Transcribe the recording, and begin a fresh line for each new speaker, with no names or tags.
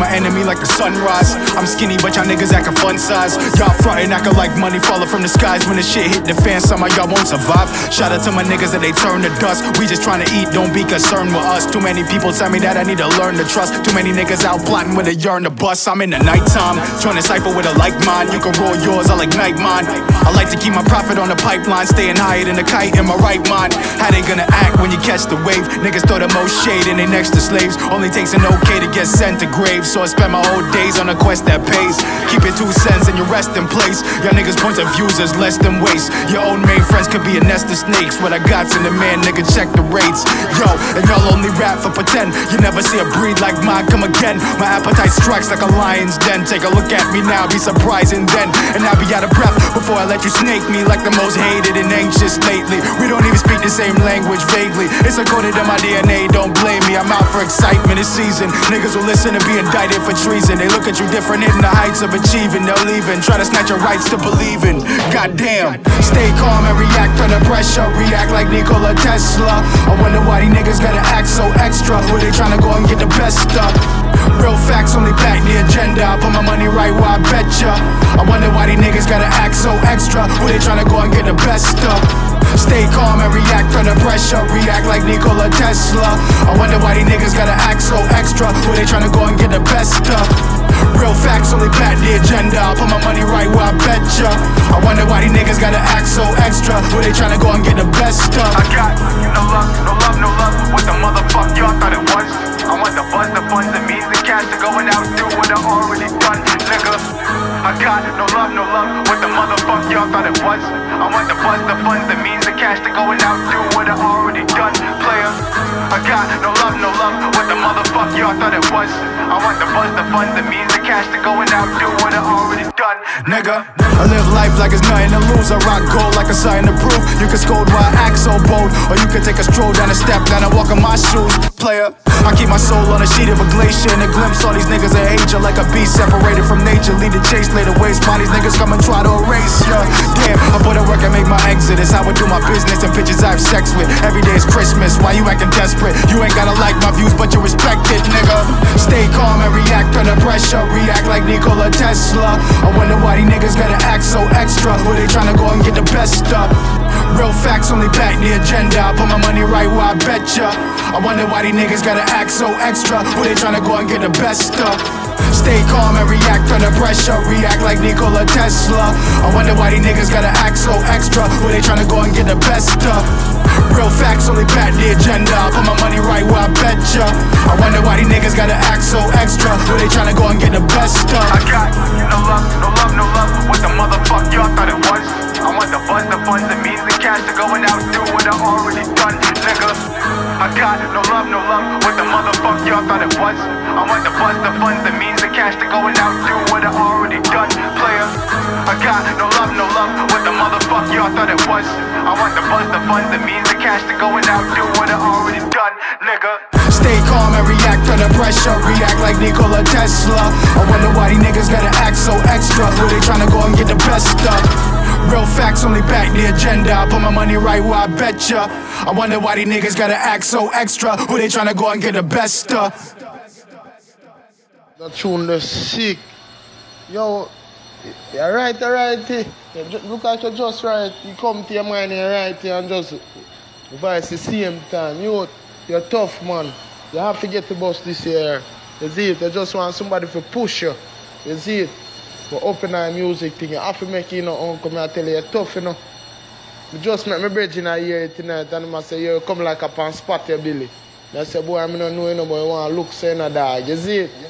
my enemy like the sunrise. I'm skinny, but y'all niggas acting fun size. Y'all frontin', acting like money falling from the skies. When the shit hit the fan, some of y'all won't survive. Shout out to my niggas that they turn to dust. We just tryna eat, don't be concerned with us. Too many people tell me that I need to learn to trust. Too many niggas out plotting with a yearn to bust. I'm in the nighttime, trying to cipher with a like mind. You can roll yours, I like night mine. I like to keep my profit on the pipeline, staying higher than a kite in my right mind. How they gonna act when you catch the wave? Niggas throw the most shade and they next to slaves. Only takes an okay to get sent to grave. So I spend my whole days on a quest that pays. Keep it two cents and you rest in place. Y'all niggas' points of views is less than waste. Your own main friends could be a nest of snakes. What I got's in the man, nigga, check the rates. Yo, and y'all only rap for pretend. You never see a breed like mine come again. My appetite strikes like a lion's den. Take a look at me now, be surprising then. And I'll be out of before I let you snake me like the most hated and anxious lately. We don't even speak the same language vaguely. It's encoded in my DNA, don't blame me. I'm out for excitement this season. Niggas will listen and be indicted for treason. They look at you different, hitting the heights of achieving. They'll leave try to snatch your rights to believing. Goddamn, stay calm and react under pressure. React like Nikola Tesla. I wonder why these niggas gotta act so extra. Who they tryna go and get the best of? Real facts only back the agenda. I put my money right Who they tryna go and get the best of? Stay calm and react under pressure. React like Nikola Tesla. I wonder why these niggas gotta act so extra. Who they tryna go and get the best of? Real facts only back the agenda. I put my money right where I bet ya. I wonder why these niggas gotta act so extra. Who they tryna go and get the best of?
I got no love, no love, no love. What the motherfuck y'all thought it was? I want the buzz, the funds, the means, the cash to go and outdo what I already done, nigga. I got no love, no love. Y'all thought it was? I want the buzz, the funds, the means, the cash to go and outdo what I already done, player. I got no love, no love. What the motherfuck y'all thought it was? I want the buzz, the funds, the means, the cash to go and outdo what I already done,
nigga. I live life like it's nothing to lose. I rock gold like a sign to prove. You can scold why I act so bold, or you can take a stroll down a step, down and walk in my shoes, player. I keep my soul on a sheet of a glacier and a glimpse. All these niggas are Asia like a beast separated from nature. Lead the chase, lay the waste. Why these niggas come and try to erase ya? Damn, I put in work and make my It's how I do my business and bitches I have sex with. Every day is Christmas. Why you acting desperate? You ain't gotta like my views, but you respect it, nigga. Stay calm and react under pressure. React like Nikola Tesla. I wonder why these niggas gotta act so extra. Who they tryna go and get the best of? Real facts only back the agenda. I put my money right where I betcha. I wonder why these niggas gotta act so extra. Who they tryna go and get the best of? Stay calm and react under pressure. React like Nikola Tesla. I wonder why these niggas gotta act so extra. Who they tryna go and get the best of? Real facts only back the agenda. I put my money right where I bet ya. I wonder why these niggas gotta act so extra. Who they tryna go and get the best of?
I got no love, no love, no love. What the motherfuck y'all thought it was? I want the buzz, the funds, the means, the cash to go and outdo what I already done, nigga. I got no love, no love. What the motherfuck y'all thought it was? I want the buzz, the funds, the means, the cash to go and outdo what I already done, player. I got no love, no love. What the motherfuck y'all thought it was? I want the buzz, the funds, the means, the cash to go and outdo what I already done, nigga.
Stay calm and react under pressure. React like Nikola Tesla. I wonder why these niggas gotta act so extra. Who they tryna go and get the best of? Facts only back the agenda. I put my money right where I bet ya. I wonder why these niggas gotta act so extra. Who they tryna go and get the best of?
The tune the sick. Yo, you're right, you're right. look at you just right. You come to your mind you're right and just voice the same time. You, you're tough, man. You have to get the bus this year. You see it? You just want somebody to push you. You see it? But open our music thing, you have to make you know, uncle, I tell you, you're tough, you know. Me just met my brethren I hear it tonight and I say, you come like a pan spot Billy. I say, boy, I don't know, you know, but you want to look, say, dog. You see it? You see it?